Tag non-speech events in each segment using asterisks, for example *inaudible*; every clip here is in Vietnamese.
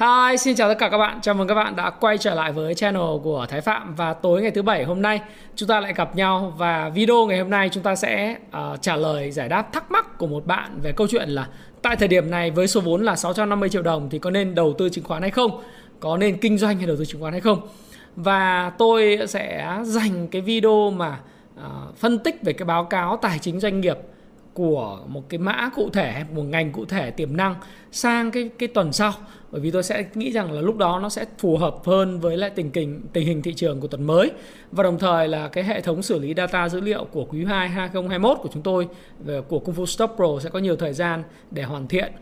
Hi, xin chào tất cả các bạn. Chào mừng các bạn đã quay trở lại với channel của Thái Phạm và tối ngày thứ bảy hôm nay chúng ta lại gặp nhau và video ngày hôm nay chúng ta sẽ uh, trả lời giải đáp thắc mắc của một bạn về câu chuyện là tại thời điểm này với số vốn là 650 triệu đồng thì có nên đầu tư chứng khoán hay không? Có nên kinh doanh hay đầu tư chứng khoán hay không? Và tôi sẽ dành cái video mà uh, phân tích về cái báo cáo tài chính doanh nghiệp của một cái mã cụ thể một ngành cụ thể tiềm năng sang cái cái tuần sau bởi vì tôi sẽ nghĩ rằng là lúc đó nó sẽ phù hợp hơn với lại tình hình tình hình thị trường của tuần mới. Và đồng thời là cái hệ thống xử lý data dữ liệu của quý 2 2021 của chúng tôi của Kung Fu Stop Pro sẽ có nhiều thời gian để hoàn thiện.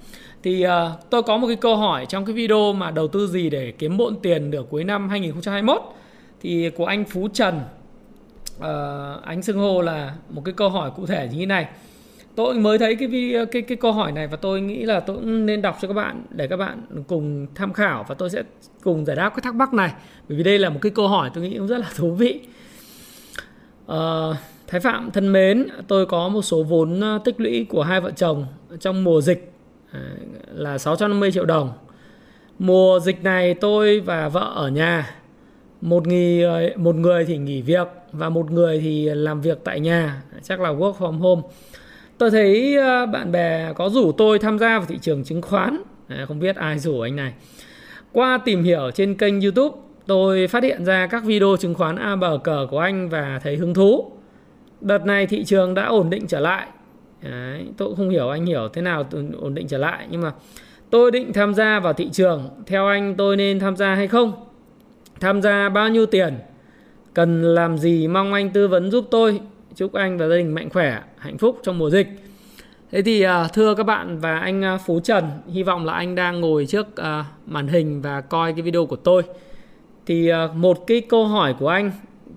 Thì uh, tôi có một cái câu hỏi trong cái video mà đầu tư gì để kiếm bộn tiền được cuối năm 2021 thì của anh Phú Trần uh, anh xưng hô là một cái câu hỏi cụ thể như thế này tôi mới thấy cái video, cái cái câu hỏi này và tôi nghĩ là tôi cũng nên đọc cho các bạn để các bạn cùng tham khảo và tôi sẽ cùng giải đáp cái thắc mắc này. Bởi vì đây là một cái câu hỏi tôi nghĩ cũng rất là *laughs* thú vị. À, Thái Phạm thân mến tôi có một số vốn ờ, tích lũy của hai vợ chồng trong mùa dịch à, là 650 triệu đồng. Mùa dịch này tôi và vợ ở nhà một người một người thì nghỉ việc và một người thì làm việc tại nhà chắc là work from home tôi thấy ờ, bạn bè có rủ tôi tham gia vào thị trường chứng khoán. Không biết ai rủ anh này. Qua tìm hiểu trên kênh youtube tôi phát hiện ra các video chứng khoán a bờ cờ của anh và thấy hứng thú. Đợt này thị trường đã ổn định trở lại. Đấy, tôi cũng không hiểu anh hiểu thế nào ổn định trở lại nhưng mà tôi định tham gia vào thị trường. Theo anh tôi nên tham gia hay không? Tham gia bao nhiêu tiền? Cần làm gì mong anh tư vấn giúp tôi? Chúc anh và gia đình mạnh khỏe hạnh phúc trong mùa dịch. Thế thì à, thưa các bạn và anh à, phú trần hy vọng là anh đang ngồi trước à, màn hình và coi cái video của tôi. Thì một cái câu hỏi của anh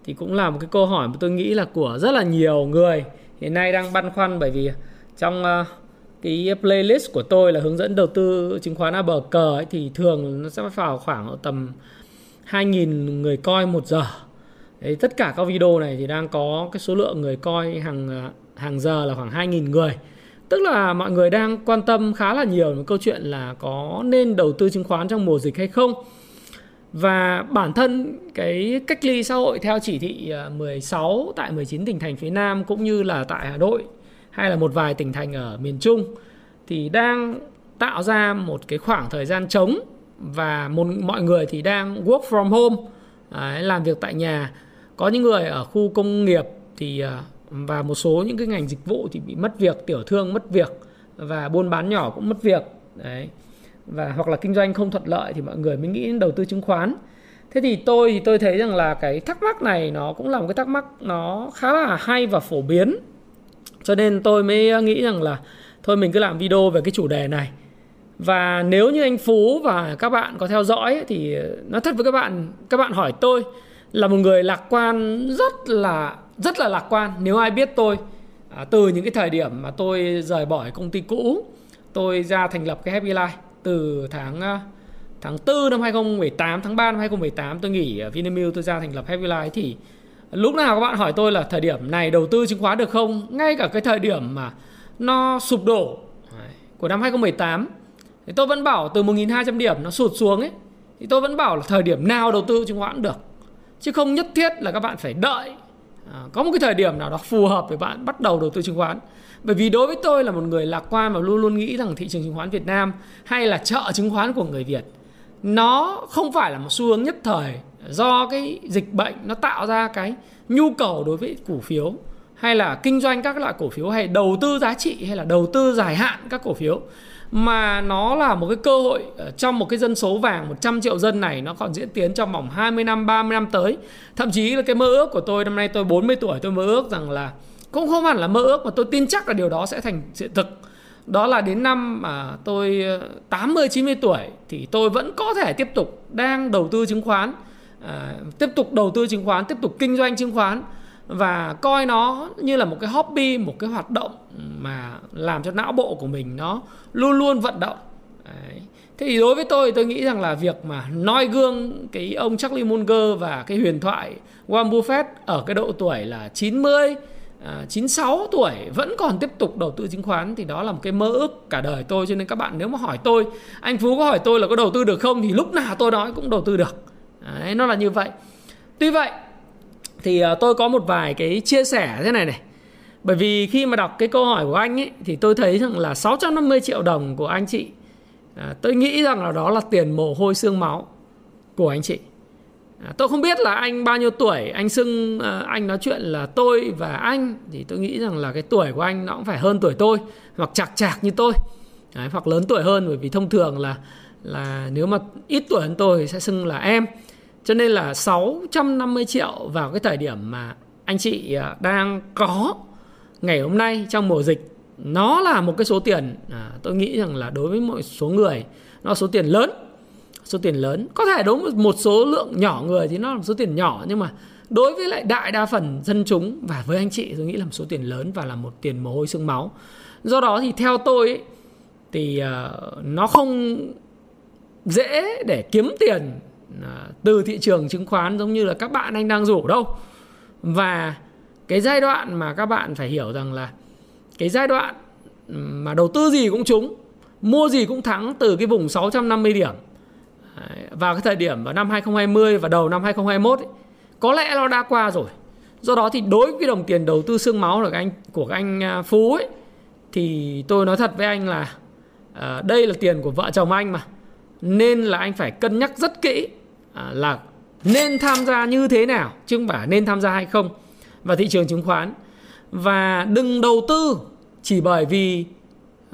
thì cũng là một cái câu hỏi mà tôi nghĩ là của rất là nhiều người hiện nay đang băn khoăn bởi vì trong cái playlist của tôi là hướng dẫn đầu tư chứng khoán A bờ cờ ấy, thì thường nó sẽ vào khoảng tầm 2.000 người coi một giờ. Đấy, tất cả các video này thì đang có cái số lượng người coi hàng à, hàng giờ là khoảng 2.000 người. Tức là mọi người đang quan tâm khá là nhiều đến câu chuyện là có nên đầu tư chứng khoán trong mùa dịch hay không. Và bản thân cái cách ly xã hội theo chỉ thị à, 16 tại 19 tỉnh thành phía Nam cũng như là tại Hà Nội hay là một vài tỉnh thành ở miền Trung thì đang tạo ra một cái khoảng thời gian trống và một mọi người thì đang work from home đấy, làm việc tại nhà có những người ở khu công nghiệp thì à, và một số những cái ngành dịch vụ thì bị mất việc, tiểu thương mất việc và buôn bán nhỏ cũng mất việc. Đấy. Và, hoặc là kinh doanh không thuận lợi thì mọi người mới nghĩ đến đầu tư chứng khoán. Thế thì tôi thì tôi thấy rằng là cái thắc mắc này nó cũng là một cái thắc mắc nó khá là hay và phổ biến. Cho nên tôi mới nghĩ rằng là thôi mình cứ làm video về cái chủ đề này. Và nếu như anh phú và các bạn có theo dõi thì ờ, nói thật với các bạn các bạn hỏi tôi là một người lạc quan rất là rất là lạc quan. Nếu ai biết tôi à, từ những cái thời điểm mà tôi rời bỏ công ty cũ tôi ra thành lập cái Happy Life từ tháng à, tháng 4 năm 2018 tháng 3 năm 2018 tôi nghỉ ở Vinamilk tôi ra thành lập Happy Life thì lúc nào các bạn hỏi tôi là thời điểm này đầu tư chứng khoán được không? Ngay cả cái thời điểm mà nó sụp đổ của năm 2018 thì tôi vẫn bảo từ 1.200 điểm nó sụt xuống ấy thì tôi vẫn bảo là thời điểm nào đầu tư chứng khoán được chứ không nhất thiết là các bạn phải đợi. À, có một cái thời điểm nào đó phù hợp để bạn bắt đầu đầu tư chứng khoán. Bởi vì đối với tôi là một người lạc quan và luôn luôn nghĩ rằng thị trường chứng khoán Việt Nam hay là chợ chứng khoán của người Việt nó không phải là một xu hướng nhất thời do cái dịch bệnh nó tạo ra cái nhu cầu đối với cổ phiếu hay là kinh doanh các loại cổ phiếu hay đầu tư giá trị hay là đầu tư dài hạn các cổ phiếu mà nó là một cái cơ hội ờ, trong một cái dân số vàng 100 triệu dân này nó còn diễn tiến trong vòng 20 năm 30 năm tới. Thậm chí là cái mơ ước của tôi năm nay tôi 40 tuổi tôi mơ ước rằng là cũng không hẳn là mơ ước mà tôi tin chắc là điều đó sẽ thành hiện thực. Đó là đến năm mà tôi ờ, 80 90 tuổi thì tôi vẫn có thể tiếp tục đang đầu tư chứng khoán, à, tiếp tục đầu tư chứng khoán, tiếp tục kinh doanh chứng khoán và coi nó như là một cái hobby, một cái hoạt động mà làm cho não bộ của mình nó luôn luôn vận động. Đấy. Thế thì đối với tôi tôi nghĩ rằng là việc mà noi gương cái ông Charlie Munger và cái huyền thoại Warren Buffett ở cái độ tuổi là 90 à, 96 tuổi vẫn còn tiếp tục đầu tư chứng khoán thì đó là một cái mơ ước cả đời tôi cho nên các bạn nếu mà hỏi tôi anh Phú có hỏi tôi là có đầu tư được không thì lúc nào tôi nói cũng đầu tư được Đấy, nó là như vậy tuy vậy thì ờ, tôi có một vài cái chia sẻ thế này này. Bởi vì khi mà đọc cái câu hỏi của anh ấy thì tôi thấy rằng là 650 triệu đồng của anh chị à, tôi nghĩ rằng là đó là tiền mồ hôi xương máu của anh chị. À, tôi không biết là anh bao nhiêu tuổi anh xưng à, ờ, anh nói chuyện là tôi và anh thì tôi nghĩ rằng là cái tuổi của anh nó cũng phải hơn tuổi tôi hoặc chạc chạc như tôi. Đấy, hoặc lớn tuổi hơn bởi vì thông thường là là nếu mà ít tuổi hơn tôi thì sẽ xưng là em cho nên là 650 triệu vào cái thời điểm mà anh chị à, đang có ngày hôm nay trong mùa dịch nó là một cái số tiền à, tôi nghĩ rằng là đối với một số người nó là số tiền lớn số tiền lớn. Có thể đối với một số lượng nhỏ người thì nó là một số tiền nhỏ nhưng mà đối với lại đại đa phần dân chúng và với anh chị tôi nghĩ là một số tiền lớn và là một tiền mồ hôi xương máu. Do đó thì theo tôi ấy, thì uh, nó không dễ để kiếm tiền À, từ thị trường chứng khoán giống như là các bạn anh đang rủ đâu. Và cái giai đoạn mà các bạn phải hiểu rằng là cái giai đoạn mà đầu tư gì cũng trúng mua gì cũng thắng từ cái vùng 650 điểm. Vào cái thời điểm vào năm 2020 và đầu năm 2021 ấy, có lẽ nó đã qua rồi. Do đó thì đối với cái đồng tiền đầu tư xương máu của anh của anh à, Phú ấy thì tôi nói thật với anh là à, đây là tiền của vợ chồng anh mà nên là anh phải cân nhắc rất kỹ à, là nên tham gia như thế nào chứ không phải nên tham gia hay không vào thị trường chứng khoán. Và đừng đầu tư chỉ bởi vì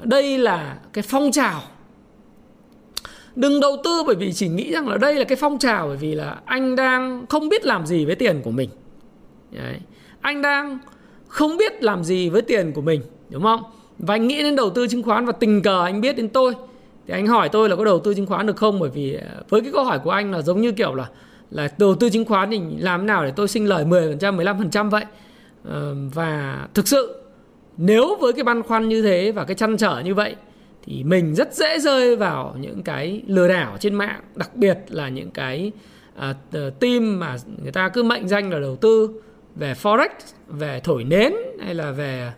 đây là cái phong trào. Đừng đầu tư bởi vì chỉ nghĩ rằng là đây là cái phong trào bởi vì là anh đang không biết làm gì với tiền của mình. Đấy. anh đang không biết làm gì với tiền của mình đúng không? Và anh nghĩ đến đầu tư chứng khoán và tình cờ anh biết đến tôi thì anh hỏi tôi là có đầu tư chứng khoán được không bởi vì à, với cái câu hỏi của anh là giống như kiểu là là đầu tư chứng khoán thì làm thế nào để tôi sinh lời 10%, 15% vậy. Ờ, và thực sự nếu với cái băn khoăn như thế và cái chăn trở như vậy thì mình rất dễ rơi vào những cái lừa đảo trên mạng đặc biệt là những cái uh, team mà người ta cứ mệnh danh là đầu tư về forex về thổi nến hay là về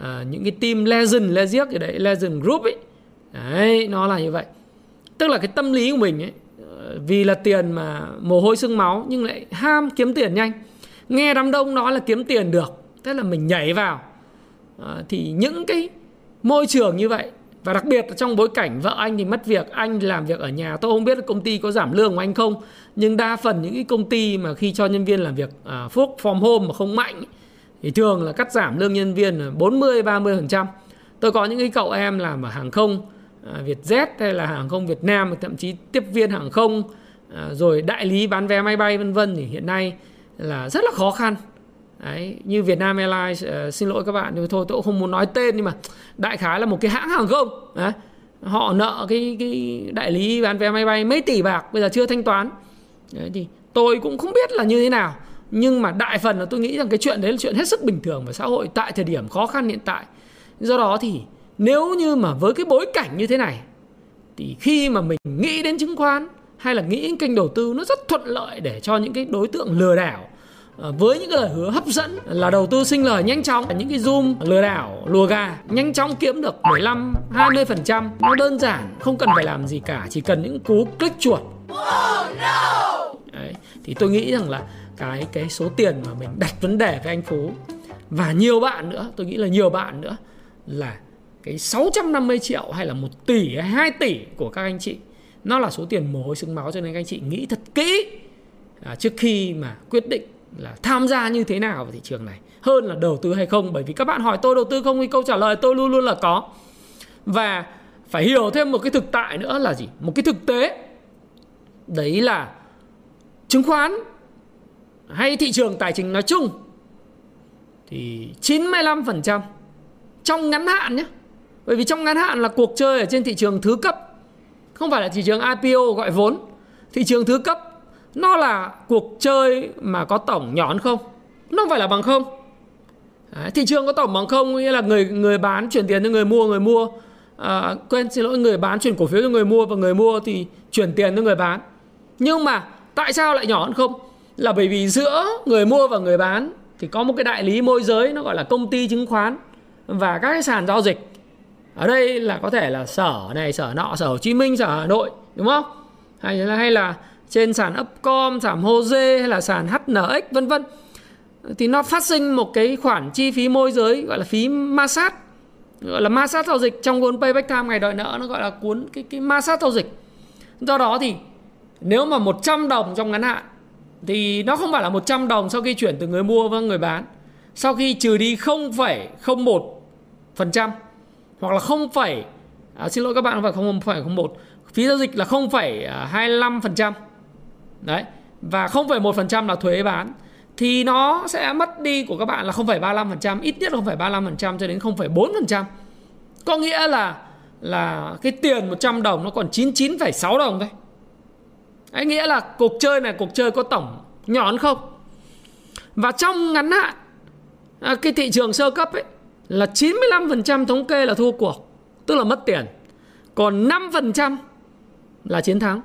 uh, những cái team legend legend gì đấy legend group ấy đấy nó là như vậy. Tức là cái tâm lý của mình ấy ờ, vì là tiền mà mồ hôi xương máu nhưng lại ham kiếm tiền nhanh. Nghe đám đông nói là kiếm tiền được thế là mình nhảy vào. À, thì những cái môi trường như vậy và đặc biệt trong bối cảnh vợ anh thì mất việc anh làm việc ở nhà. Tôi không biết công ty có giảm lương của anh không nhưng đa phần những cái công ty mà khi cho nhân viên làm việc à, phúc form home mà không mạnh thì thường là cắt giảm lương nhân viên 40 30 phần trăm. Tôi có những cái cậu em làm ở hàng không À, Vietjet hay là hàng không Việt Nam thậm chí tiếp viên hàng không à, rồi đại lý bán vé máy bay vân vân thì hiện nay là rất là khó khăn. Đấy, như Vietnam Airlines uh, xin lỗi các bạn nhưng thôi tôi cũng không muốn nói tên nhưng mà đại khái là một cái hãng hàng không. Đấy, họ nợ cái cái đại lý bán vé máy bay mấy tỷ bạc bây giờ chưa thanh toán. Đấy, thì tôi cũng không biết là như thế nào nhưng mà đại phần là tôi nghĩ rằng cái chuyện đấy là chuyện hết sức bình thường và xã hội tại thời điểm khó khăn hiện tại. Do đó thì nếu như mà với cái bối cảnh như thế này thì khi mà mình nghĩ đến chứng khoán hay là nghĩ đến kênh đầu tư nó rất thuận lợi để cho những cái đối tượng lừa đảo ờ, với những cái lời hứa hấp dẫn là đầu tư sinh lời nhanh chóng những cái zoom lừa đảo lùa gà nhanh chóng kiếm được 15 20 phần trăm nó đơn giản không cần phải làm gì cả chỉ cần những cú click chuột oh, no. Đấy, thì tôi nghĩ rằng là cái cái số tiền mà mình đặt vấn đề với anh Phú và nhiều bạn nữa tôi nghĩ là nhiều bạn nữa là cái 650 triệu hay là 1 tỷ hay 2 tỷ của các anh chị nó là số tiền mồ hôi xương máu cho nên các anh chị nghĩ thật kỹ à, trước khi mà quyết định là tham gia như thế nào vào thị trường này hơn là đầu tư hay không. Bởi vì các bạn hỏi tôi đầu tư không thì câu trả lời tôi luôn luôn là có. Và phải hiểu thêm một cái thực tại nữa là gì? Một cái thực tế đấy là chứng khoán hay thị trường tài chính nói chung thì 95% trong ngắn hạn nhé bởi vì trong ngắn hạn là cuộc chơi ở trên thị trường thứ cấp không phải là thị trường IPO gọi vốn. Thị trường thứ cấp nó là cuộc chơi mà có tổng nhỏ hơn không? Nó không phải là bằng không. Đấy, thị trường có tổng bằng không nghĩa là người người bán chuyển tiền cho người mua người mua à, quên xin lỗi người bán chuyển cổ phiếu cho người mua và người mua thì chuyển tiền cho người bán. Nhưng mà tại sao lại nhỏ hơn không? Là bởi vì giữa người mua và người bán thì có một cái đại lý môi giới nó gọi là công ty chứng khoán và các cái sàn giao dịch ở đây là có thể là sở này sở nọ sở Hồ Chí Minh sở Hà Nội đúng không? Hay là hay là trên sàn Upcom sàn Hose hay là sàn HNX vân vân. Thì nó phát sinh một cái khoản chi phí môi giới gọi là phí ma sát. Gọi là ma sát giao dịch trong vốn payback time ngày đòi nợ nó gọi là cuốn cái cái ma sát giao dịch. Do đó thì nếu mà 100 đồng trong ngắn hạn thì nó không phải là 100 đồng sau khi chuyển từ người mua và người bán. Sau khi trừ đi 0,01% hoặc là 0, à, xin lỗi các bạn không phải 0,01 phí giao dịch là 0,25% à, đấy và 0,1% là thuế bán thì nó sẽ mất đi của các bạn là 0,35%, ít nhất là 0,35% cho đến 0,4%. Có nghĩa là là cái tiền 100 đồng nó còn 99,6 đồng thôi. Ấy nghĩa là cuộc chơi này cuộc chơi có tổng nhỏ hơn không? Và trong ngắn hạn à, cái thị trường sơ cấp ấy là 95% thống kê là thua cuộc, tức là mất tiền. Còn 5% là chiến thắng.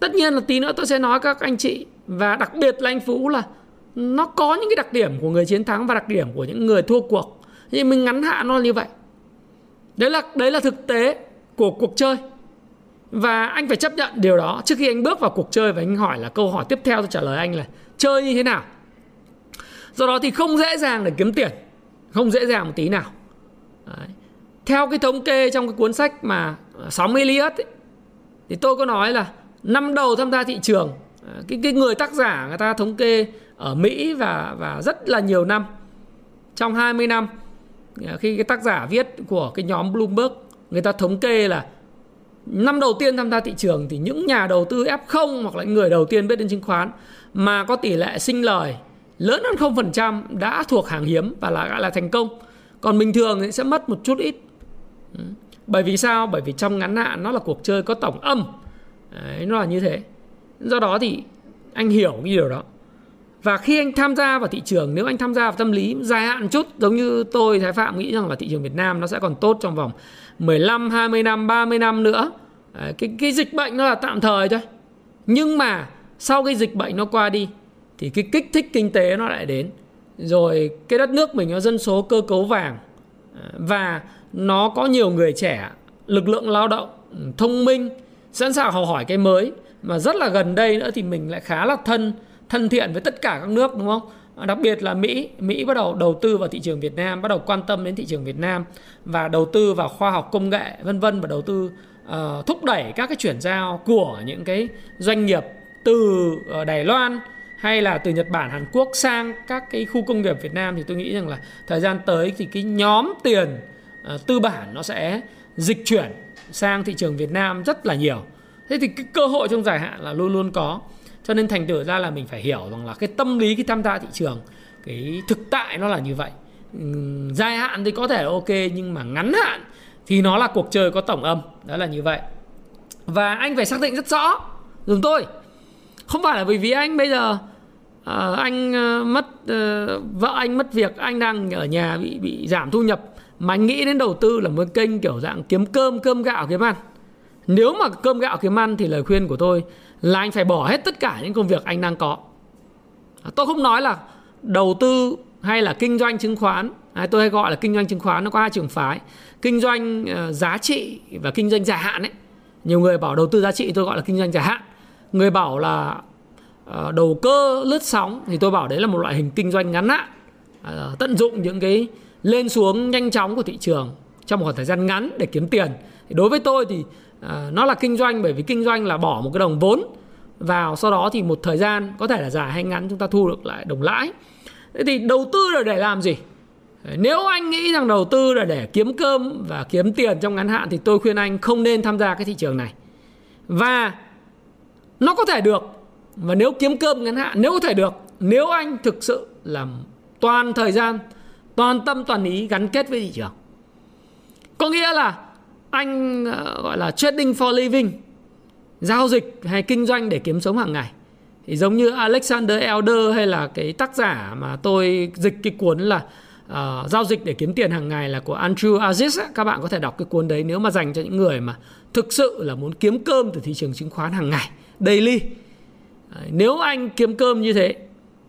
Tất nhiên là tí nữa tôi sẽ nói các anh chị và đặc biệt là anh Phú là nó có những cái đặc điểm của người chiến thắng và đặc điểm của những người thua cuộc. Nhưng mình ngắn hạn nó như vậy. Đấy là đấy là thực tế của cuộc chơi. Và anh phải chấp nhận điều đó. Trước khi anh bước vào cuộc chơi và anh hỏi là câu hỏi tiếp theo tôi trả lời anh là chơi như thế nào. Do đó thì không dễ dàng để kiếm tiền không dễ dàng một tí nào đấy. theo cái thống kê trong cái cuốn sách mà à, 60 Elliot ấy, thì tôi có nói là năm đầu tham gia thị trường à, cái cái người tác giả người ta thống kê ở Mỹ và và rất là nhiều năm trong 20 năm à, khi cái tác giả viết của cái nhóm Bloomberg người ta thống kê là năm đầu tiên tham gia thị trường thì những nhà đầu tư F0 hoặc là người đầu tiên biết đến chứng khoán mà có tỷ lệ sinh lời lớn hơn 0% đã thuộc hàng hiếm và là gọi là thành công. Còn bình thường thì sẽ mất một chút ít. Ừ. Bởi vì sao? Bởi vì trong ngắn hạn nó là cuộc chơi có tổng âm. Đấy, nó là như thế. Do đó thì anh hiểu cái điều đó và khi anh tham gia vào thị trường nếu anh tham gia vào tâm lý dài hạn chút giống như tôi Thái Phạm nghĩ rằng là thị trường Việt Nam nó sẽ còn tốt trong vòng 15, 20 năm, 30 năm nữa cái, cái dịch bệnh nó là tạm thời thôi nhưng mà sau cái dịch bệnh nó qua đi thì cái kích thích kinh tế nó lại đến. Rồi cái đất nước mình nó dân số cơ cấu vàng. À, và nó có nhiều người trẻ lực lượng lao động thông minh sẵn sàng học hỏi cái mới. Mà rất là gần đây nữa thì mình lại khá là thân thân thiện với tất cả các nước đúng không? À, đặc biệt là Mỹ. Mỹ bắt đầu đầu tư vào thị trường Việt Nam bắt đầu quan tâm đến thị trường Việt Nam và đầu tư vào khoa học công nghệ vân vân và đầu tư uh, thúc đẩy các cái chuyển giao của những cái doanh nghiệp từ ờ, Đài Loan hay là từ Nhật Bản Hàn Quốc sang các cái khu công nghiệp Việt Nam thì tôi nghĩ rằng là thời gian tới thì cái nhóm tiền uh, tư bản nó sẽ dịch chuyển sang thị trường Việt Nam rất là nhiều. Thế thì cái cơ hội trong dài hạn là luôn luôn có. Cho nên thành tựu ra là mình phải hiểu rằng là cái tâm lý khi tham gia thị trường cái thực tại nó là như vậy. Dài hạn thì có thể là ok nhưng mà ngắn hạn thì nó là cuộc chơi có tổng âm. Đó là như vậy. Và anh phải xác định rất rõ dùng tôi không phải là bởi vì anh bây giờ uh, anh uh, mất uh, vợ anh mất việc anh đang ở nhà bị bị giảm thu nhập mà anh nghĩ đến đầu tư là một kênh kiểu dạng kiếm cơm cơm gạo kiếm ăn. Nếu mà cơm gạo kiếm ăn thì lời khuyên của tôi là anh phải bỏ hết tất cả những công việc anh đang có. Tôi không nói là đầu tư hay là kinh doanh chứng khoán hay tôi hay gọi là kinh doanh chứng khoán nó có hai trường phái kinh doanh uh, giá trị và kinh doanh dài hạn ấy. Nhiều người bảo đầu tư giá trị tôi gọi là kinh doanh dài hạn người bảo là ờ, đầu cơ lướt sóng, thì tôi bảo đấy là một loại hình kinh doanh ngắn hạn ờ, tận dụng những cái lên xuống nhanh chóng của thị trường trong một khoảng thời gian ngắn để kiếm tiền. Thì đối với tôi thì ờ, nó là kinh doanh, bởi vì kinh doanh là bỏ một cái đồng vốn vào, sau đó thì một thời gian, có thể là dài hay ngắn, chúng ta thu được lại đồng lãi. Thế thì đầu tư là để làm gì? Nếu anh nghĩ rằng đầu tư là để kiếm cơm và kiếm tiền trong ngắn hạn, thì tôi khuyên anh không nên tham gia cái thị trường này. Và nó có thể được. Và nếu kiếm cơm ngắn hạn nếu có thể được. Nếu anh thực sự làm toàn thời gian toàn tâm toàn ý gắn kết với thị trường. Có nghĩa là anh ờ, gọi là trading for living giao dịch hay kinh doanh để kiếm sống hàng ngày. Thì giống như Alexander Elder hay là cái tác giả mà tôi dịch cái cuốn là uh, giao dịch để kiếm tiền hàng ngày là của Andrew Aziz các bạn có thể đọc cái cuốn đấy nếu mà dành cho những người mà thực sự là muốn kiếm cơm từ thị trường chứng khoán hàng ngày daily. Nếu anh kiếm cơm như thế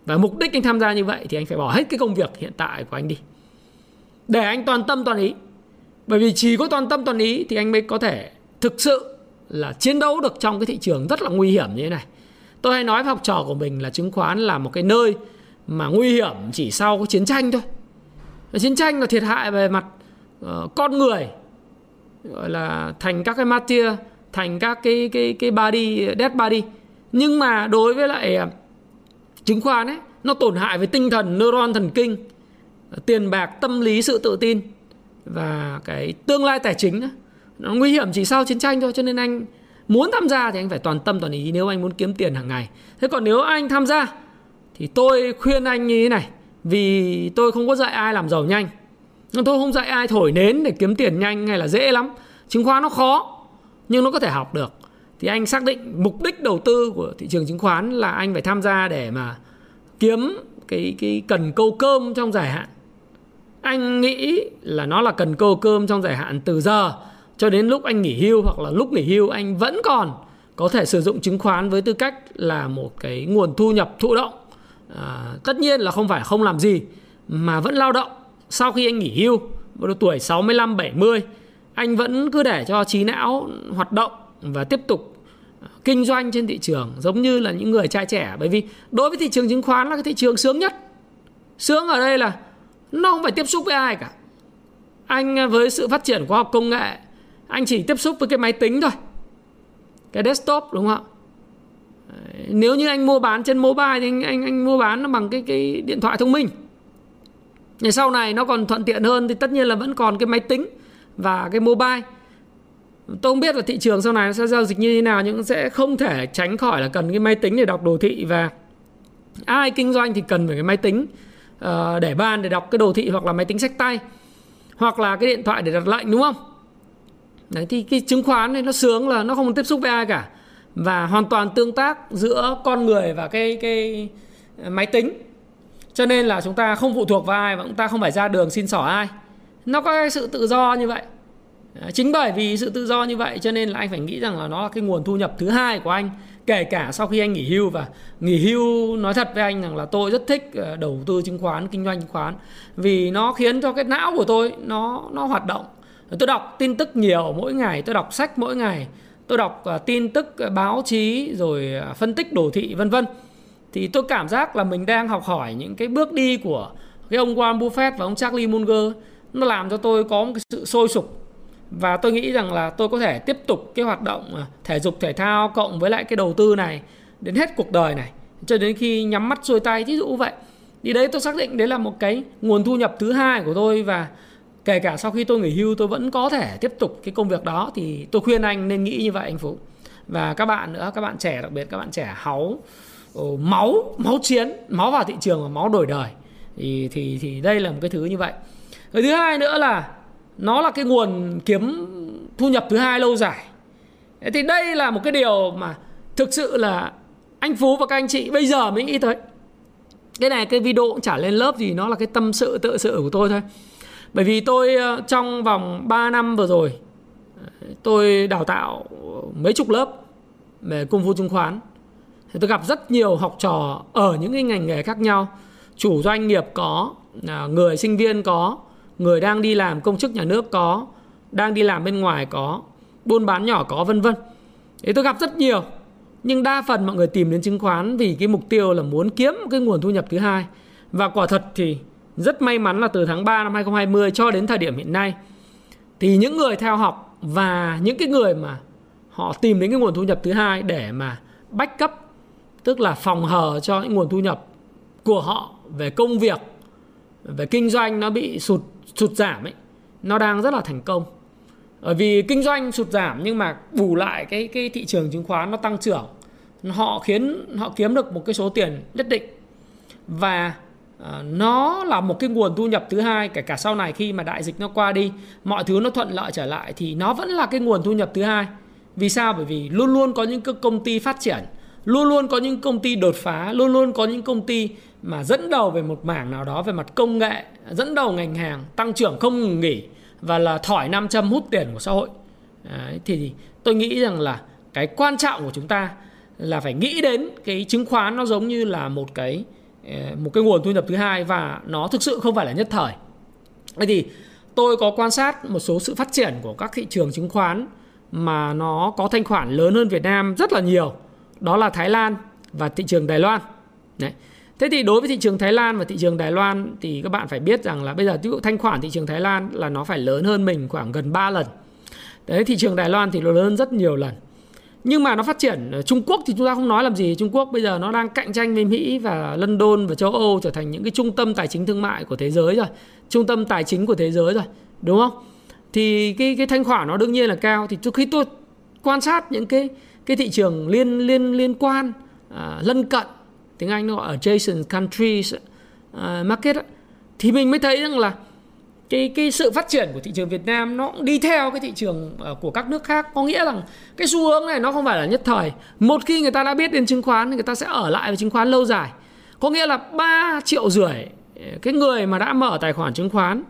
và mục đích anh tham gia như vậy thì anh phải bỏ hết cái công việc hiện tại của anh đi. Để anh toàn tâm toàn ý. Bởi vì chỉ có toàn tâm toàn ý thì anh mới có thể thực sự là chiến đấu được trong cái thị trường rất là nguy hiểm như thế này. Tôi hay nói với học trò của mình là chứng khoán là một cái nơi mà nguy hiểm chỉ sau cái chiến tranh thôi. Chiến tranh là thiệt hại về mặt uh, con người gọi là thành các cái martyr thành các cái cái cái body, dead body. Nhưng mà đối với lại à, chứng khoán ấy, nó tổn hại về tinh thần, neuron thần kinh, tiền bạc, tâm lý, sự tự tin và cái tương lai tài chính nó nguy hiểm chỉ sau chiến tranh thôi, cho nên anh muốn tham gia thì anh phải toàn tâm toàn ý nếu anh muốn kiếm tiền hàng ngày. Thế còn nếu anh tham gia thì tôi khuyên anh như thế này, vì tôi không có dạy ai làm giàu nhanh. Tôi không dạy ai thổi nến để kiếm tiền nhanh hay là dễ lắm. Chứng khoán nó khó nhưng nó có thể học được. Thì anh xác định mục đích đầu tư của thị trường chứng khoán là anh phải tham gia để mà kiếm cái cái cần câu cơm trong dài hạn. Anh nghĩ là nó là cần câu cơm trong dài hạn từ giờ cho đến lúc anh nghỉ hưu hoặc là lúc nghỉ hưu anh vẫn còn có thể sử dụng chứng khoán với tư cách là một cái nguồn thu nhập thụ động. À, tất nhiên là không phải không làm gì mà vẫn lao động. Sau khi anh nghỉ hưu vào tuổi 65 70 anh vẫn cứ để cho trí não hoạt động và tiếp tục à, kinh doanh trên thị trường giống như là những người trai trẻ. Bởi vì đối với thị trường chứng khoán là cái thị trường sướng nhất. Sướng ở đây là nó không phải tiếp xúc với ai cả. Anh à, với sự phát triển khoa học công nghệ anh chỉ tiếp xúc với cái máy tính thôi. Cái desktop đúng không ạ? Nếu như anh mua bán trên mobile thì anh anh, anh mua bán nó bằng cái cái điện thoại thông minh. Ngày sau này nó còn thuận tiện hơn thì tất nhiên là vẫn còn cái máy tính và cái mobile. Tôi không biết là thị trường sau này nó sẽ giao dịch như thế nào nhưng sẽ không thể tránh khỏi là cần cái máy tính để đọc đồ thị và ai kinh doanh thì cần phải cái máy tính uh, để bàn để đọc cái đồ thị hoặc là máy tính sách tay hoặc là cái điện thoại để đặt lệnh đúng không? Đấy, thì cái chứng khoán này nó sướng là nó không tiếp xúc với ai cả. Và hoàn toàn tương tác giữa con người và cái cái ờ, máy tính. Cho nên là chúng ta không phụ thuộc vào ai và chúng ta không phải ra đường xin xỏ ai nó có cái sự tự do như vậy. Ờ, chính bởi vì sự tự do như vậy cho nên là anh phải nghĩ rằng là nó là cái nguồn thu nhập thứ hai của anh, kể cả sau khi anh nghỉ hưu. Và nghỉ hưu nói thật với anh rằng là tôi rất thích ờ, đầu tư chứng khoán, kinh doanh chứng khoán, vì nó khiến cho cái não của tôi nó nó hoạt động. Tôi đọc tin tức nhiều mỗi ngày, tôi đọc sách mỗi ngày, tôi đọc ờ, tin tức báo chí rồi phân tích đồ thị, vân vân. Thì tôi cảm giác là mình đang học hỏi những cái bước đi của cái ông Warren Buffett và ông Charlie Munger nó làm cho tôi có một cái sự sôi sục. Và tôi nghĩ rằng là tôi có thể tiếp tục cái hoạt động à, thể dục, thể thao cộng với lại cái đầu tư này đến hết cuộc đời này, cho đến khi nhắm mắt xuôi tay ví dụ vậy. Thì đấy, tôi xác định đấy là một cái nguồn thu nhập thứ hai của tôi và kể cả sau khi tôi nghỉ hưu, tôi vẫn có thể tiếp tục cái công việc đó. Thì tôi khuyên anh nên nghĩ như vậy, anh Phú. Và các bạn nữa, các bạn trẻ đặc biệt, các bạn trẻ háu máu máu chiến, máu vào thị trường và máu đổi đời. Thì thì thì đây là một cái thứ như vậy cái thứ hai nữa là nó là cái nguồn kiếm thu nhập thứ hai lâu dài. Thì đây là một cái điều mà thực sự là anh phú và các anh chị bây giờ mới nghĩ tới. Cái này, cái video cũng chả lên lớp gì, nó là cái tâm sự, tự sự của tôi thôi. Bởi vì tôi ờ, trong vòng 3 năm vừa rồi, tôi đào tạo mấy chục lớp về công phu chứng khoán. Thì tôi gặp rất nhiều học trò ở những cái ngành nghề khác nhau. Chủ doanh nghiệp có à, người sinh viên có người đang đi làm công chức nhà nước có, đang đi làm bên ngoài có, buôn bán nhỏ có, vân vân. Thế tôi gặp rất nhiều, nhưng đa phần mọi người tìm đến chứng khoán vì cái mục tiêu là muốn kiếm cái nguồn thu nhập thứ hai. Và quả thật thì rất may mắn là từ tháng 3 năm 2020 cho đến thời điểm hiện nay, thì những người theo học và những cái người mà họ tìm đến cái nguồn thu nhập thứ hai để mà bách cấp tức là phòng hờ cho những nguồn thu nhập của họ về công việc, về kinh doanh nó bị sụt sụt giảm ấy nó đang rất là thành công. Bởi vì kinh doanh sụt giảm nhưng mà bù lại cái cái thị trường chứng khoán nó tăng trưởng. Họ khiến họ kiếm được một cái số tiền nhất định. Và uh, nó là một cái nguồn thu nhập thứ hai kể cả sau này khi mà đại dịch nó qua đi mọi thứ nó thuận lợi trở lại thì nó vẫn là cái nguồn thu nhập thứ hai. Vì sao? Bởi vì luôn luôn có những công ty phát triển luôn luôn có những công ty đột phá luôn luôn có những công ty mà dẫn đầu về một mảng nào đó về mặt công nghệ dẫn đầu ngành hàng tăng trưởng không ngừng nghỉ và là thỏi nam châm hút tiền của xã hội Đấy, thì tôi nghĩ rằng là cái quan trọng của chúng ta là phải nghĩ đến cái chứng khoán nó giống như là một cái ờ, một cái nguồn thu nhập thứ hai và nó thực sự không phải là nhất thời. Thế thì tôi có quan sát một số sự phát triển của các thị trường chứng khoán mà nó có thanh khoản lớn hơn Việt Nam rất là nhiều. Đó là Thái Lan và thị trường Đài Loan. Đấy. Thế thì đối với thị trường Thái Lan và thị trường Đài Loan thì các bạn phải biết rằng là bây giờ ví dụ thanh khoản thị trường Thái Lan là nó phải lớn hơn mình khoảng gần 3 lần. Đấy thị trường Đài Loan thì nó lớn hơn rất nhiều lần. Nhưng mà nó phát triển ờ, Trung Quốc thì chúng ta không nói làm gì. Trung Quốc bây giờ nó đang cạnh tranh với Mỹ và London và châu Âu trở thành những cái trung tâm tài chính thương mại của thế giới rồi, trung tâm tài chính của thế giới rồi, đúng không? Thì cái cái thanh khoản nó đương nhiên là cao. Thì khi tôi quan sát những cái cái thị trường liên liên liên quan à, lân cận tiếng Anh nó gọi adjacent countries uh, market thì mình mới thấy rằng là cái cái sự phát triển của thị trường Việt Nam nó cũng đi theo cái thị trường ờ, của các nước khác. Có nghĩa rằng cái xu hướng này nó không phải là nhất thời. Một khi người ta đã biết đến chứng khoán thì người ta sẽ ở lại với chứng khoán lâu dài. Có nghĩa là 3 triệu rưỡi ờ, cái người mà đã mở tài khoản chứng khoán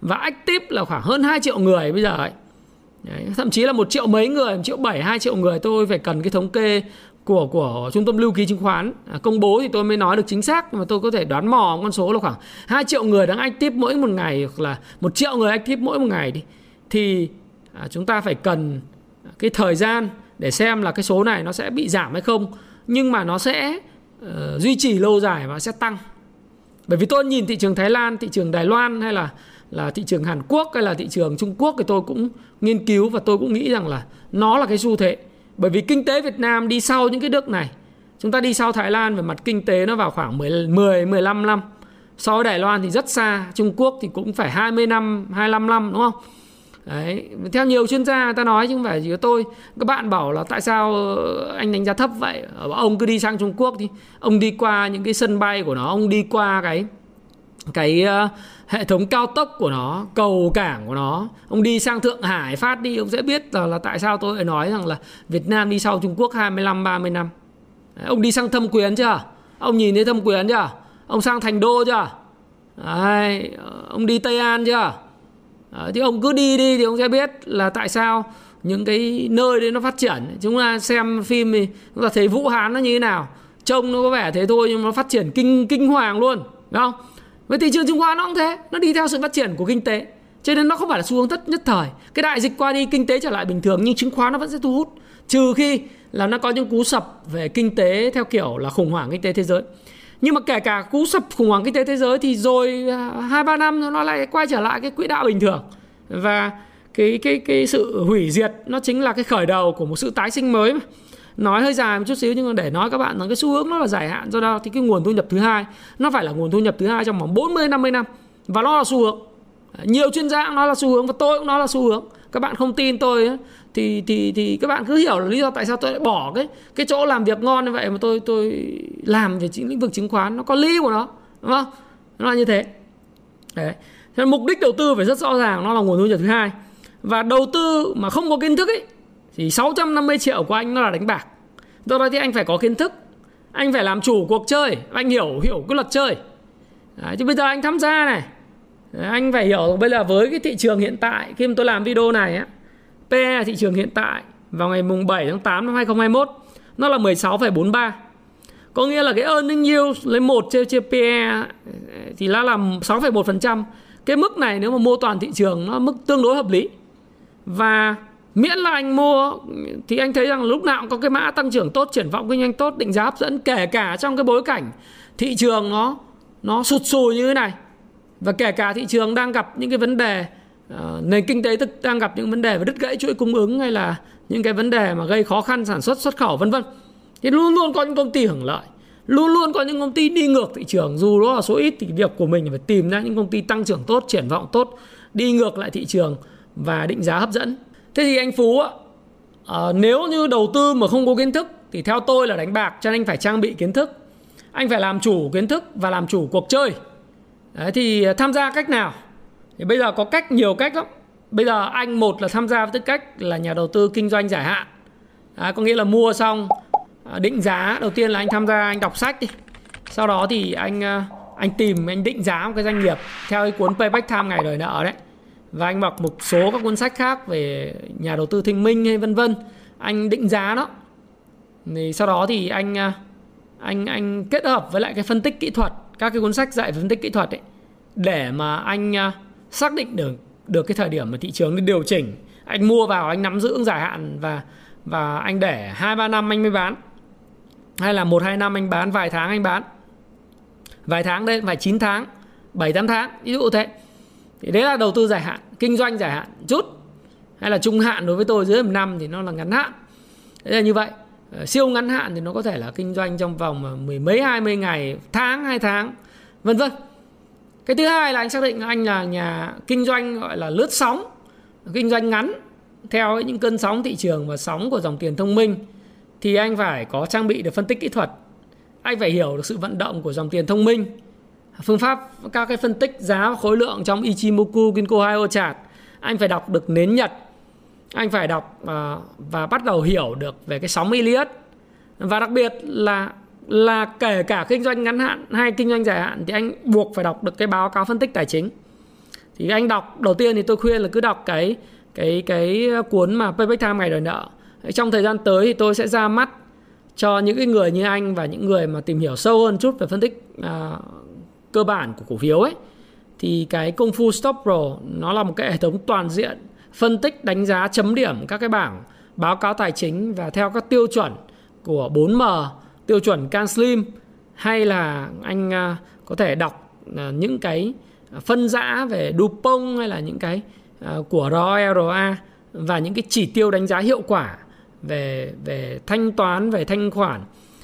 và active là khoảng hơn 2 triệu người bây giờ ấy. Đấy, thậm chí là một triệu mấy người, một triệu bảy, hai triệu người tôi phải cần cái thống kê của của trung tâm lưu ký chứng khoán. À, công bố thì tôi mới nói được chính xác nhưng mà tôi có thể đoán mò con số là khoảng 2 triệu người đang active mỗi một ngày hoặc là một triệu người active mỗi một ngày đi. Thì à, chúng ta phải cần cái thời gian để xem là cái số này nó sẽ bị giảm hay không. Nhưng mà nó sẽ uh, duy trì lâu dài và sẽ tăng. Bởi vì tôi nhìn thị trường Thái Lan thị trường Đài Loan hay là là thị trường Hàn Quốc hay là thị trường Trung Quốc thì tôi cũng nghiên cứu và tôi cũng nghĩ rằng là nó là cái xu thế bởi vì kinh tế Việt Nam đi sau những cái nước này. Chúng ta đi sau Thái Lan về mặt kinh tế nó vào khoảng 10 10 15 năm. So với Đài Loan thì rất xa Trung Quốc thì cũng phải 20 năm 25 năm đúng không? Đấy, theo nhiều chuyên gia người ta nói chứ không phải chỉ có tôi. Các bạn bảo là tại sao anh đánh giá thấp vậy? Ông cứ đi sang Trung Quốc đi. Ông đi qua những cái sân bay của nó ông đi qua cái cái uh, hệ thống cao tốc của nó cầu cảng của nó ông đi sang Thượng Hải phát đi ông sẽ biết là, là tại sao tôi lại nói rằng là Việt Nam đi sau Trung Quốc 25 30 năm. Đấy, ông đi sang Thâm Quyến chưa? Ông nhìn thấy Thâm Quyến chưa? Ông sang Thành Đô chưa? Đấy, ông đi Tây An chưa? Đấy, thì ông cứ đi đi thì ông sẽ biết là tại sao những cái nơi đấy nó phát triển. Chúng ta xem phim thì chúng ta thấy Vũ Hán nó như thế nào. Trông nó có vẻ thế thôi nhưng nó phát triển kinh kinh hoàng luôn đúng không? Với thị trường chứng khoán nó cũng thế nó đi theo sự phát triển của kinh tế. Cho nên nó không phải là xu hướng tất nhất thời. Cái đại dịch qua đi kinh tế trở lại bình thường nhưng chứng khoán nó vẫn sẽ thu hút. Trừ khi là nó có những cú sập về kinh tế theo kiểu là khủng hoảng kinh tế thế giới. Nhưng mà kể cả cú sập khủng hoảng kinh tế thế giới thì rồi à, hai ba năm nó lại quay trở lại cái quỹ đạo bình thường. Và cái cái cái sự hủy diệt nó chính là cái khởi đầu của một sự tái sinh mới mà nói hơi dài một chút xíu nhưng mà để nói các bạn rằng cái xu hướng nó là dài hạn. Do đó thì cái nguồn thu nhập thứ hai nó phải là nguồn thu nhập thứ hai trong vòng 40 50 năm. Và nó là xu hướng. Nhiều chuyên gia cũng nói là xu hướng và tôi cũng nói là xu hướng. Các bạn không tin tôi ấy, thì thì thì các bạn cứ hiểu là lý do tại sao tôi lại bỏ cái cái chỗ làm việc ngon như vậy mà tôi tôi làm về chính lĩnh vực chứng khoán. Nó có lý của nó đúng không? Nó là như thế. Đấy. Thế mục đích đầu tư phải rất rõ ràng nó là nguồn thu nhập thứ hai. Và đầu tư mà không có kiến thức ấy thì 650 triệu của anh nó là đánh bạc. Do đó thì anh phải có kiến thức. Anh phải làm chủ cuộc chơi. Anh hiểu hiểu cái luật chơi. Đấy, chứ bây giờ anh tham gia này. Đấy, anh phải hiểu bây giờ với cái thị trường hiện tại khi mà tôi làm video này á PE thị trường hiện tại vào ngày mùng 7 tháng 8 năm 2021 nó là 16,43 có nghĩa là cái earning yield lấy 1 chia chia PE thì nó là 6,1% cái mức này nếu mà mua toàn thị trường nó mức tương đối hợp lý. Và miễn là anh mua thì anh thấy rằng lúc nào cũng có cái mã tăng trưởng tốt triển vọng kinh doanh tốt định giá hấp dẫn kể cả trong cái bối cảnh thị trường nó nó sụt sùi như thế này. Và kể cả thị trường đang gặp những cái vấn đề uh, nền kinh tế thực đang gặp những vấn đề về đứt gãy chuỗi cung ứng hay là những cái vấn đề mà gây khó khăn sản xuất xuất khẩu vân vân. Thì luôn luôn có những công ty hưởng lợi luôn luôn có những công ty đi ngược thị trường. Dù đó là số ít thì việc của mình phải tìm ra những công ty tăng trưởng tốt triển vọng tốt đi ngược lại thị trường và định giá hấp dẫn thế thì anh phú ạ à, nếu như đầu tư mà không có kiến thức thì theo tôi là đánh bạc cho nên anh phải trang bị kiến thức. Anh phải làm chủ kiến thức và làm chủ cuộc chơi. Đấy, thì à, tham gia cách nào? Thì bây giờ có cách nhiều cách lắm. Bây giờ anh một là tham gia với tư cách là nhà đầu tư kinh doanh giải hạn. À, có nghĩa là mua xong à, định giá đầu tiên là anh tham gia anh đọc sách đi. Sau đó thì anh à, anh tìm anh định giá một cái doanh nghiệp theo cái cuốn payback time ngày đời nợ đấy và anh đọc một số các cuốn sách khác về nhà đầu tư thông minh hay vân vân. Anh định giá nó. Thì sau đó thì anh à, anh anh kết hợp với lại cái phân tích kỹ thuật, các cái cuốn sách dạy về phân tích kỹ thuật ấy, để mà anh à, xác định được được cái thời điểm mà thị trường điều chỉnh. Anh mua vào, anh nắm giữ dài hạn và và anh để hai, ba năm anh mới bán. Hay là một, hai năm anh bán, vài tháng anh bán. Vài tháng đây vài 9 tháng 7 8 tháng, ví dụ thế thì đấy là đầu tư dài hạn, kinh doanh dài hạn chút, hay là trung hạn đối với tôi dưới một năm thì nó là ngắn hạn. Thế là như vậy. Ờ, siêu ngắn hạn thì nó có thể là kinh doanh trong vòng ờ, mười mấy, hai mươi ngày, tháng, hai tháng, vân vân. Cái thứ hai là anh xác định anh là nhà kinh doanh gọi là lướt sóng, kinh doanh ngắn theo những cơn sóng thị trường và sóng của dòng tiền thông minh, thì anh phải có trang bị được phân tích kỹ thuật. Anh phải hiểu được sự vận động của dòng tiền thông minh phương pháp các cái phân tích giá và khối lượng trong Ichimoku Kinko Hyo chart anh phải đọc được nến nhật. Anh phải đọc và, và bắt đầu hiểu được về cái sóng Elliott và đặc biệt là là kể cả kinh doanh ngắn hạn hay kinh doanh dài hạn thì anh buộc phải đọc được cái báo cáo phân tích tài chính. Thì anh đọc đầu tiên thì tôi khuyên là cứ đọc cái cái cái cuốn mà payback time ngày đòi nợ. Trong thời gian tới thì tôi sẽ ra mắt cho những cái người như anh và những người mà tìm hiểu sâu hơn chút về phân tích uh, cơ bản của cổ phiếu ấy, thì cái công phu stop pro nó là một cái hệ thống toàn diện phân tích, đánh giá, chấm điểm các cái bảng báo cáo tài chính và theo các tiêu chuẩn của 4M, tiêu chuẩn can slim hay là anh à, có thể đọc à, những cái phân giã về Dupont hay là những cái à, của roa và những cái chỉ tiêu đánh giá hiệu quả về về thanh toán, về thanh khoản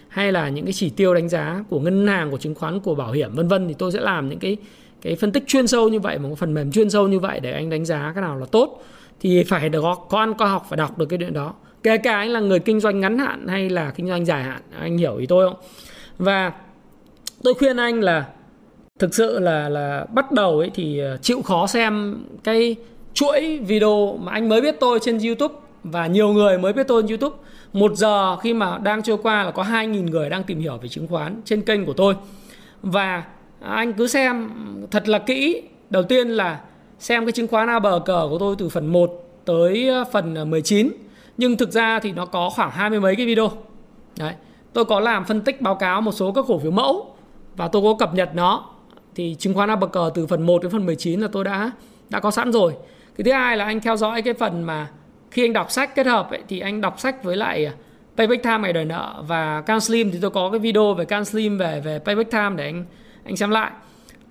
hay là những cái chỉ tiêu đánh giá của ngân hàng, của chứng khoán, của bảo hiểm, vân vân, thì tôi sẽ làm những cái cái phân tích chuyên sâu như vậy, một phần mềm chuyên sâu như vậy để anh đánh giá cái nào là tốt. Thì phải được có ăn, có học phải đọc được cái chuyện đó. Kể cả anh là người kinh doanh ngắn hạn hay là kinh doanh dài hạn, anh hiểu ý tôi không? Và tôi khuyên anh là thực sự là là bắt đầu ấy thì ờ, chịu khó xem cái chuỗi video mà anh mới biết tôi trên YouTube và nhiều người mới biết tôi trên YouTube một giờ khi mà đang trôi qua là có 2.000 người đang tìm hiểu về chứng khoán trên kênh của tôi. Và anh cứ xem thật là kỹ. Đầu tiên là xem cái chứng khoán ABG của tôi từ phần 1 tới ờ, phần 19 nhưng thực ra thì nó có khoảng hai mươi mấy cái video. Đấy, tôi có làm phân tích báo cáo một số các cổ phiếu mẫu và tôi có cập nhật nó. Thì chứng khoán ABG từ phần 1 đến phần 19 là tôi đã đã có sẵn rồi. Cái thứ hai là anh theo dõi cái phần mà khi anh đọc sách kết hợp ấy, thì anh đọc sách với lại à, Payback Time ngày đòi nợ và Can Slim. Thì tôi có cái video về Can Slim về về Payback Time để anh anh xem lại.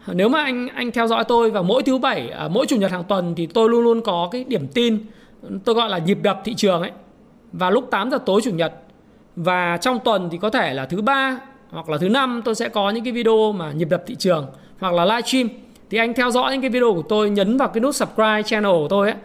Nếu mà anh anh theo dõi tôi vào mỗi thứ bảy à, mỗi chủ nhật hàng tuần thì tôi luôn luôn có cái điểm tin tôi gọi là nhịp đập thị trường ấy vào lúc 8 giờ tối chủ nhật. Và trong tuần thì có thể là thứ ba hoặc là thứ năm tôi sẽ có những cái video mà nhịp đập thị trường hoặc là livestream. Thì anh theo dõi những cái video của tôi nhấn vào cái nút subscribe channel của tôi ấy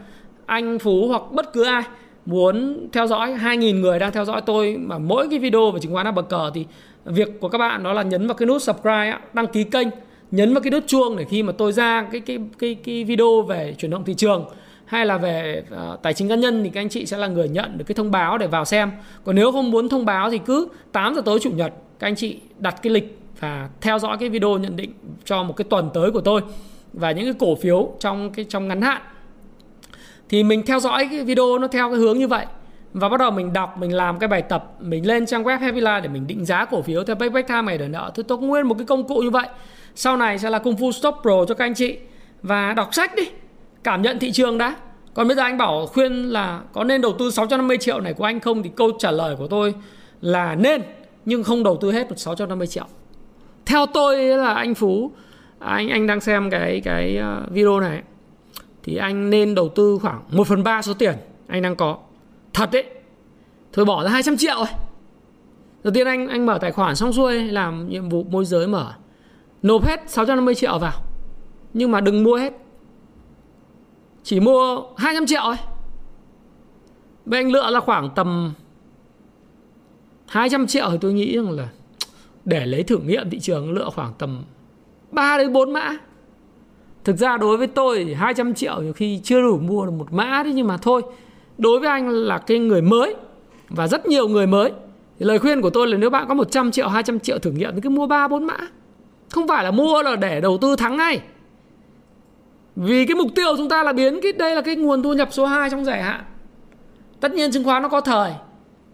anh Phú hoặc bất cứ ai muốn theo dõi 2.000 người đang theo dõi tôi mà mỗi cái video về chứng khoán bờ cờ thì việc của các bạn đó là nhấn vào cái nút subscribe đăng ký kênh nhấn vào cái nút chuông để khi mà tôi ra cái cái cái cái video về chuyển động thị trường hay là về uh, tài chính cá nhân thì các anh chị sẽ là người nhận được cái thông báo để vào xem. Còn nếu không muốn thông báo thì cứ 8 giờ tối chủ nhật các anh chị đặt cái lịch và theo dõi cái video nhận định cho một cái tuần tới của tôi và những cái cổ phiếu trong cái trong ngắn hạn thì mình theo dõi cái video nó theo cái hướng như vậy. Và bắt đầu mình đọc, mình làm cái bài tập, mình lên trang web Happy Life để mình định giá cổ phiếu theo payback time ngày đòi nợ. Thì tôi nguyên một cái công cụ như vậy. Sau này sẽ là công phu stop pro cho các anh chị. Và đọc sách đi, cảm nhận thị trường đã. Còn bây giờ anh bảo khuyên là có nên đầu tư 650 triệu này của anh không? Thì câu trả lời của tôi là nên, nhưng không đầu tư hết được 650 triệu. Theo tôi là anh Phú, anh anh đang xem cái cái ờ, video này thì anh nên đầu tư khoảng 1 phần 3 số tiền anh đang có. Thật đấy thôi bỏ ra 200 triệu rồi đầu tiên anh anh mở tài khoản xong xuôi, làm nhiệm vụ môi giới mở. Nộp hết 650 triệu vào, nhưng mà đừng mua hết. Chỉ mua 200 triệu thôi Vậy anh lựa là khoảng tầm 200 triệu thì tôi nghĩ rằng là để lấy thử nghiệm thị trường, lựa khoảng tầm 3 đến 4 mã thực ra đối với tôi thì 200 triệu nhiều khi chưa đủ mua được một mã đấy nhưng mà thôi. Đối với anh là cái người mới và rất nhiều người mới, thì lời khuyên của tôi là nếu bạn có 100 triệu 200 triệu thử nghiệm thì cứ mua 3 4 mã. Không phải là mua là để đầu tư thắng ngay. Vì cái mục tiêu chúng ta là biến cái, đây là cái nguồn thu nhập số 2 trong dài hạn. Tất nhiên chứng khoán nó có thời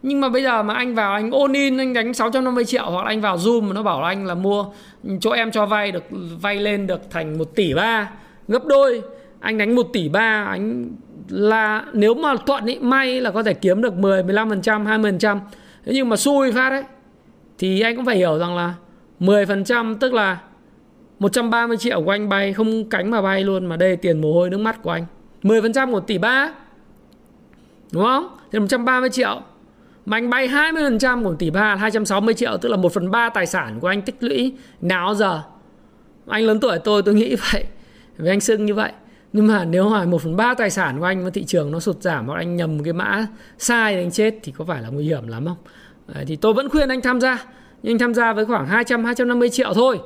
nhưng mà bây giờ mà anh vào, anh ôn in, anh đánh 650 triệu hoặc là anh vào zoom mà nó bảo là anh là mua chỗ em cho vay được, vay lên được thành 1 tỷ ba, gấp đôi. Anh đánh 1 tỷ ba, anh là, nếu mà thuận ý, may là có thể kiếm được 10 15% 20% thế nhưng mà xui phát đấy. Thì anh cũng phải hiểu rằng là 10% tức là 130 triệu của anh bay, không cánh mà bay luôn mà đây là tiền mồ hôi nước mắt của anh. 10% của tỷ ba, đúng không? Thì 130 triệu mà anh bay 20% của tỷ ba 260 triệu tức là 1 phần 3 tài sản của anh tích lũy nào giờ? Anh lớn tuổi tôi tôi nghĩ *laughs* vậy với anh xưng như vậy. Nhưng mà nếu mà 1 phần 3 tài sản của anh mà thị trường nó sụt giảm hoặc anh nhầm cái mã sai thì anh chết thì có phải là nguy hiểm lắm không? Đấy, thì tôi vẫn khuyên anh tham gia. Nhưng anh tham gia với khoảng 200 250 triệu thôi.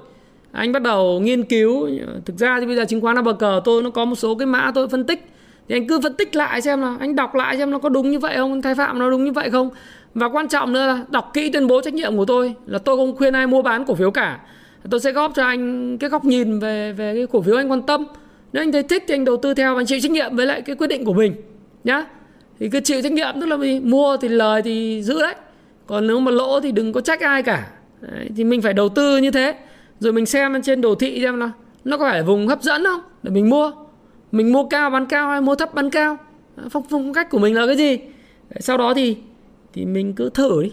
Anh bắt đầu nghiên cứu. Thực ra thì bây giờ chứng khoán là bờ cờ tôi nó có một số cái mã tôi phân tích thì anh cứ phân tích lại xem là anh đọc lại xem nó có đúng như vậy không thái phạm nó đúng như vậy không. Và quan trọng nữa là đọc kỹ tuyên bố trách nhiệm của tôi là tôi không khuyên ai mua bán cổ phiếu cả. Tôi sẽ góp cho anh cái góc nhìn về về cái cổ phiếu anh quan tâm. Nếu anh thấy thích thì anh đầu tư theo và anh chịu trách nhiệm với lại cái quyết định của mình nhá. Thì cứ chịu trách nhiệm tức là mình mua thì lời thì giữ đấy. Còn nếu mà lỗ thì đừng có trách ai cả. Đấy, thì mình phải đầu tư như thế. Rồi mình xem trên đồ thị xem là nó có phải vùng hấp dẫn không để mình mua mình mua cao, bán cao hay mua thấp, bán cao? Phong phong cách của mình là cái gì? Sau đó thì thì mình cứ thử đi.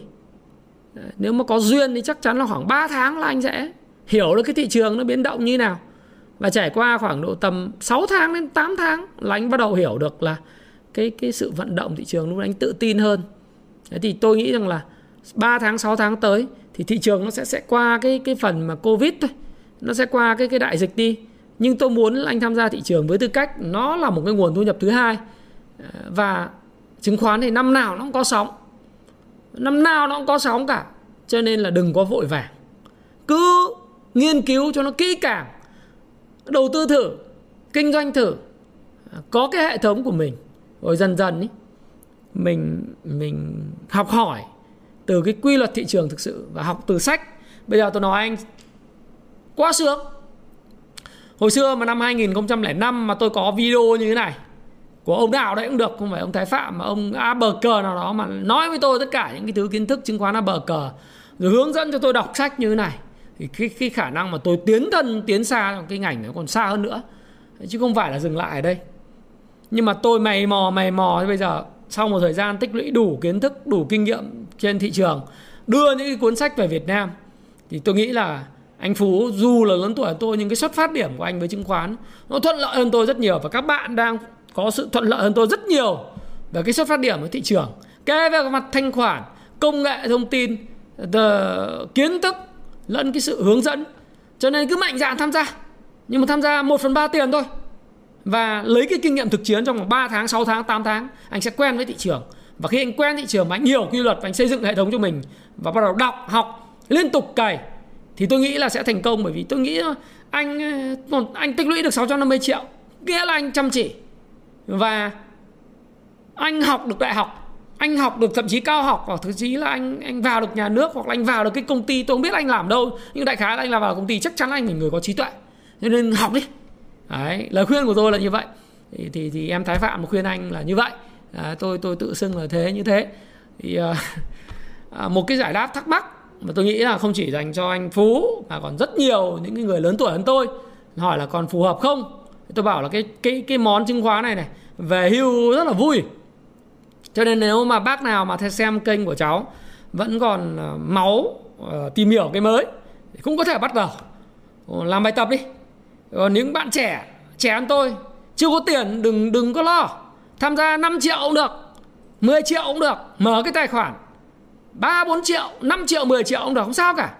Nếu mà có duyên thì chắc chắn là khoảng 3 tháng là anh sẽ hiểu được cái thị trường nó biến động như nào. Và trải qua khoảng độ tầm 6 tháng đến 8 tháng là anh bắt đầu hiểu được là cái cái sự vận động thị trường lúc anh tự tin hơn. Thế thì tôi nghĩ rằng là 3 tháng 6 tháng tới thì thị trường nó sẽ sẽ qua cái cái phần mà Covid thôi. Nó sẽ qua cái cái đại dịch đi. Nhưng tôi muốn anh tham gia thị trường với tư cách nó là một cái nguồn thu nhập thứ hai. Và chứng khoán thì năm nào nó cũng có sóng. Năm nào nó cũng có sóng cả. Cho nên là đừng có vội vàng. Cứ nghiên cứu cho nó kỹ càng. Đầu tư thử, kinh doanh thử. Có cái hệ thống của mình. Rồi dần dần ý, mình mình học hỏi từ cái quy luật thị trường thực sự và học từ sách bây giờ tôi nói anh quá sướng hồi xưa mà năm 2005 mà tôi có video như thế này của ông nào đấy cũng được không phải ông Thái Phạm mà ông A bờ cờ nào đó mà nói với tôi tất cả những cái thứ kiến thức chứng khoán A bờ cờ rồi hướng dẫn cho tôi đọc sách như thế này. Thì cái, cái khả năng mà tôi tiến thân tiến xa trong cái ngành nó còn xa hơn nữa. Chứ không phải là dừng lại ở đây. Nhưng mà tôi mày mò mày mò bây giờ sau một thời gian tích lũy đủ kiến thức đủ kinh nghiệm trên thị trường đưa những cái cuốn sách về Việt Nam thì tôi nghĩ là anh Phú dù là lớn tuổi hơn tôi nhưng cái xuất phát điểm của anh với chứng khoán nó thuận lợi hơn tôi rất nhiều và các bạn đang có sự thuận lợi hơn tôi rất nhiều về cái xuất phát điểm của thị trường. Kể về mặt thanh khoản công nghệ thông tin kiến thức lẫn cái sự hướng dẫn. Cho nên cứ mạnh dạn tham gia nhưng mà tham gia 1 phần 3 tiền thôi. Và lấy cái kinh nghiệm thực chiến trong vòng 3 tháng, 6 tháng, 8 tháng anh sẽ quen với thị trường. Và khi anh quen thị trường mà anh hiểu quy luật và anh xây dựng hệ thống cho mình và bắt đầu đọc, học liên tục cày thì tôi nghĩ là sẽ thành công bởi vì tôi nghĩ ờ, anh ờ, anh tích lũy được 650 triệu nghĩa là anh chăm chỉ. Và anh học được đại học anh học được thậm chí cao học hoặc thậm chí là anh anh vào được nhà nước hoặc là anh vào được cái công ty tôi không biết anh làm đâu nhưng đại khái là anh làm vào công ty chắc chắn là anh là người có trí tuệ. Cho nên học đi. Đấy, lời khuyên của tôi là như vậy. Thì thì, thì em thái phạm khuyên anh là như vậy. À, tôi tôi tự xưng là thế như thế. Thì uh, *laughs* một cái giải đáp thắc mắc mà tôi nghĩ là không chỉ dành cho anh phú mà còn rất nhiều những người lớn tuổi hơn tôi. Hỏi là còn phù hợp không? Tôi bảo là cái cái cái món chứng khoán này này về hưu rất là vui. Cho nên nếu mà bác nào mà xem kênh của cháu vẫn còn ờ, máu uh, tìm hiểu cái mới thì cũng có thể bắt đầu. Ờ, làm bài tập đi. Còn những bạn trẻ trẻ hơn tôi chưa có tiền đừng đừng có lo. Tham gia 5 triệu cũng được 10 triệu cũng được mở cái tài khoản. 3 4 triệu 5 triệu 10 triệu, ông được không sao cả.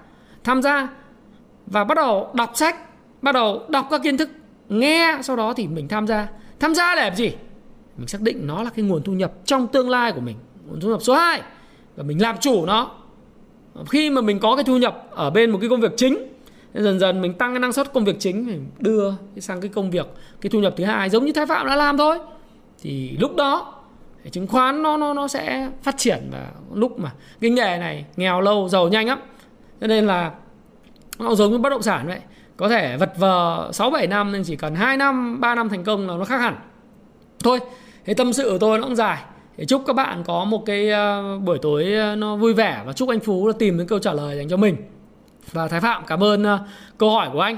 Tham gia và bắt đầu đọc sách, bắt đầu đọc các kiến thức. Nghe, sau đó thì mình tham gia. Tham gia để làm gì? Mình xác định nó là cái nguồn thu nhập trong tương lai của mình. Nguồn thu nhập số 2 và mình làm chủ nó. Khi mà mình có cái thu nhập ở bên một cái công việc chính, dần dần mình tăng cái năng suất công việc chính, mình đưa sang cái công việc, cái thu nhập thứ hai giống như thái phạm đã làm thôi. Thì lúc đó chứng khoán nó nó nó sẽ phát triển và lúc mà cái nghề này nghèo lâu giàu nhanh lắm cho nên là nó giống như bất động sản vậy có thể vật vờ 6 7 năm nên chỉ cần 2 năm, 3 năm thành công là nó khác hẳn. Thôi, thế tâm sự của tôi nó cũng dài. Để chúc các bạn có một cái ờ, buổi tối ờ, nó vui vẻ và chúc anh Phú là tìm đến câu trả lời dành cho mình. Và Thái Phạm cảm ơn ờ, câu hỏi của anh.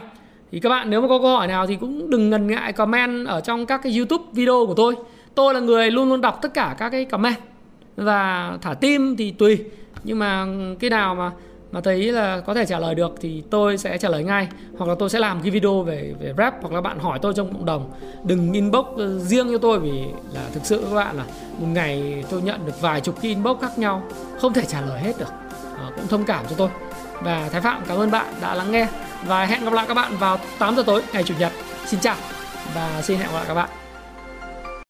Thì các bạn nếu mà có câu hỏi nào thì cũng đừng ngần ngại comment ở trong các cái YouTube video của tôi. Tôi là người luôn luôn đọc tất cả các cái comment và thả tim thì tùy. Nhưng mà cái nào mà mà thấy là có thể trả lời được thì tôi sẽ trả lời ngay. Hoặc là tôi sẽ làm cái video về về rap hoặc là bạn hỏi tôi trong cộng đồng. Đừng inbox ờ, riêng cho tôi vì là thực sự các bạn là một ngày tôi nhận được vài chục cái inbox khác nhau không thể trả lời hết được. À, cũng thông cảm cho tôi. Và Thái Phạm cảm ơn bạn đã lắng nghe. Và hẹn gặp lại các bạn vào 8 giờ tối ngày chủ nhật. Xin chào và xin hẹn gặp lại các bạn.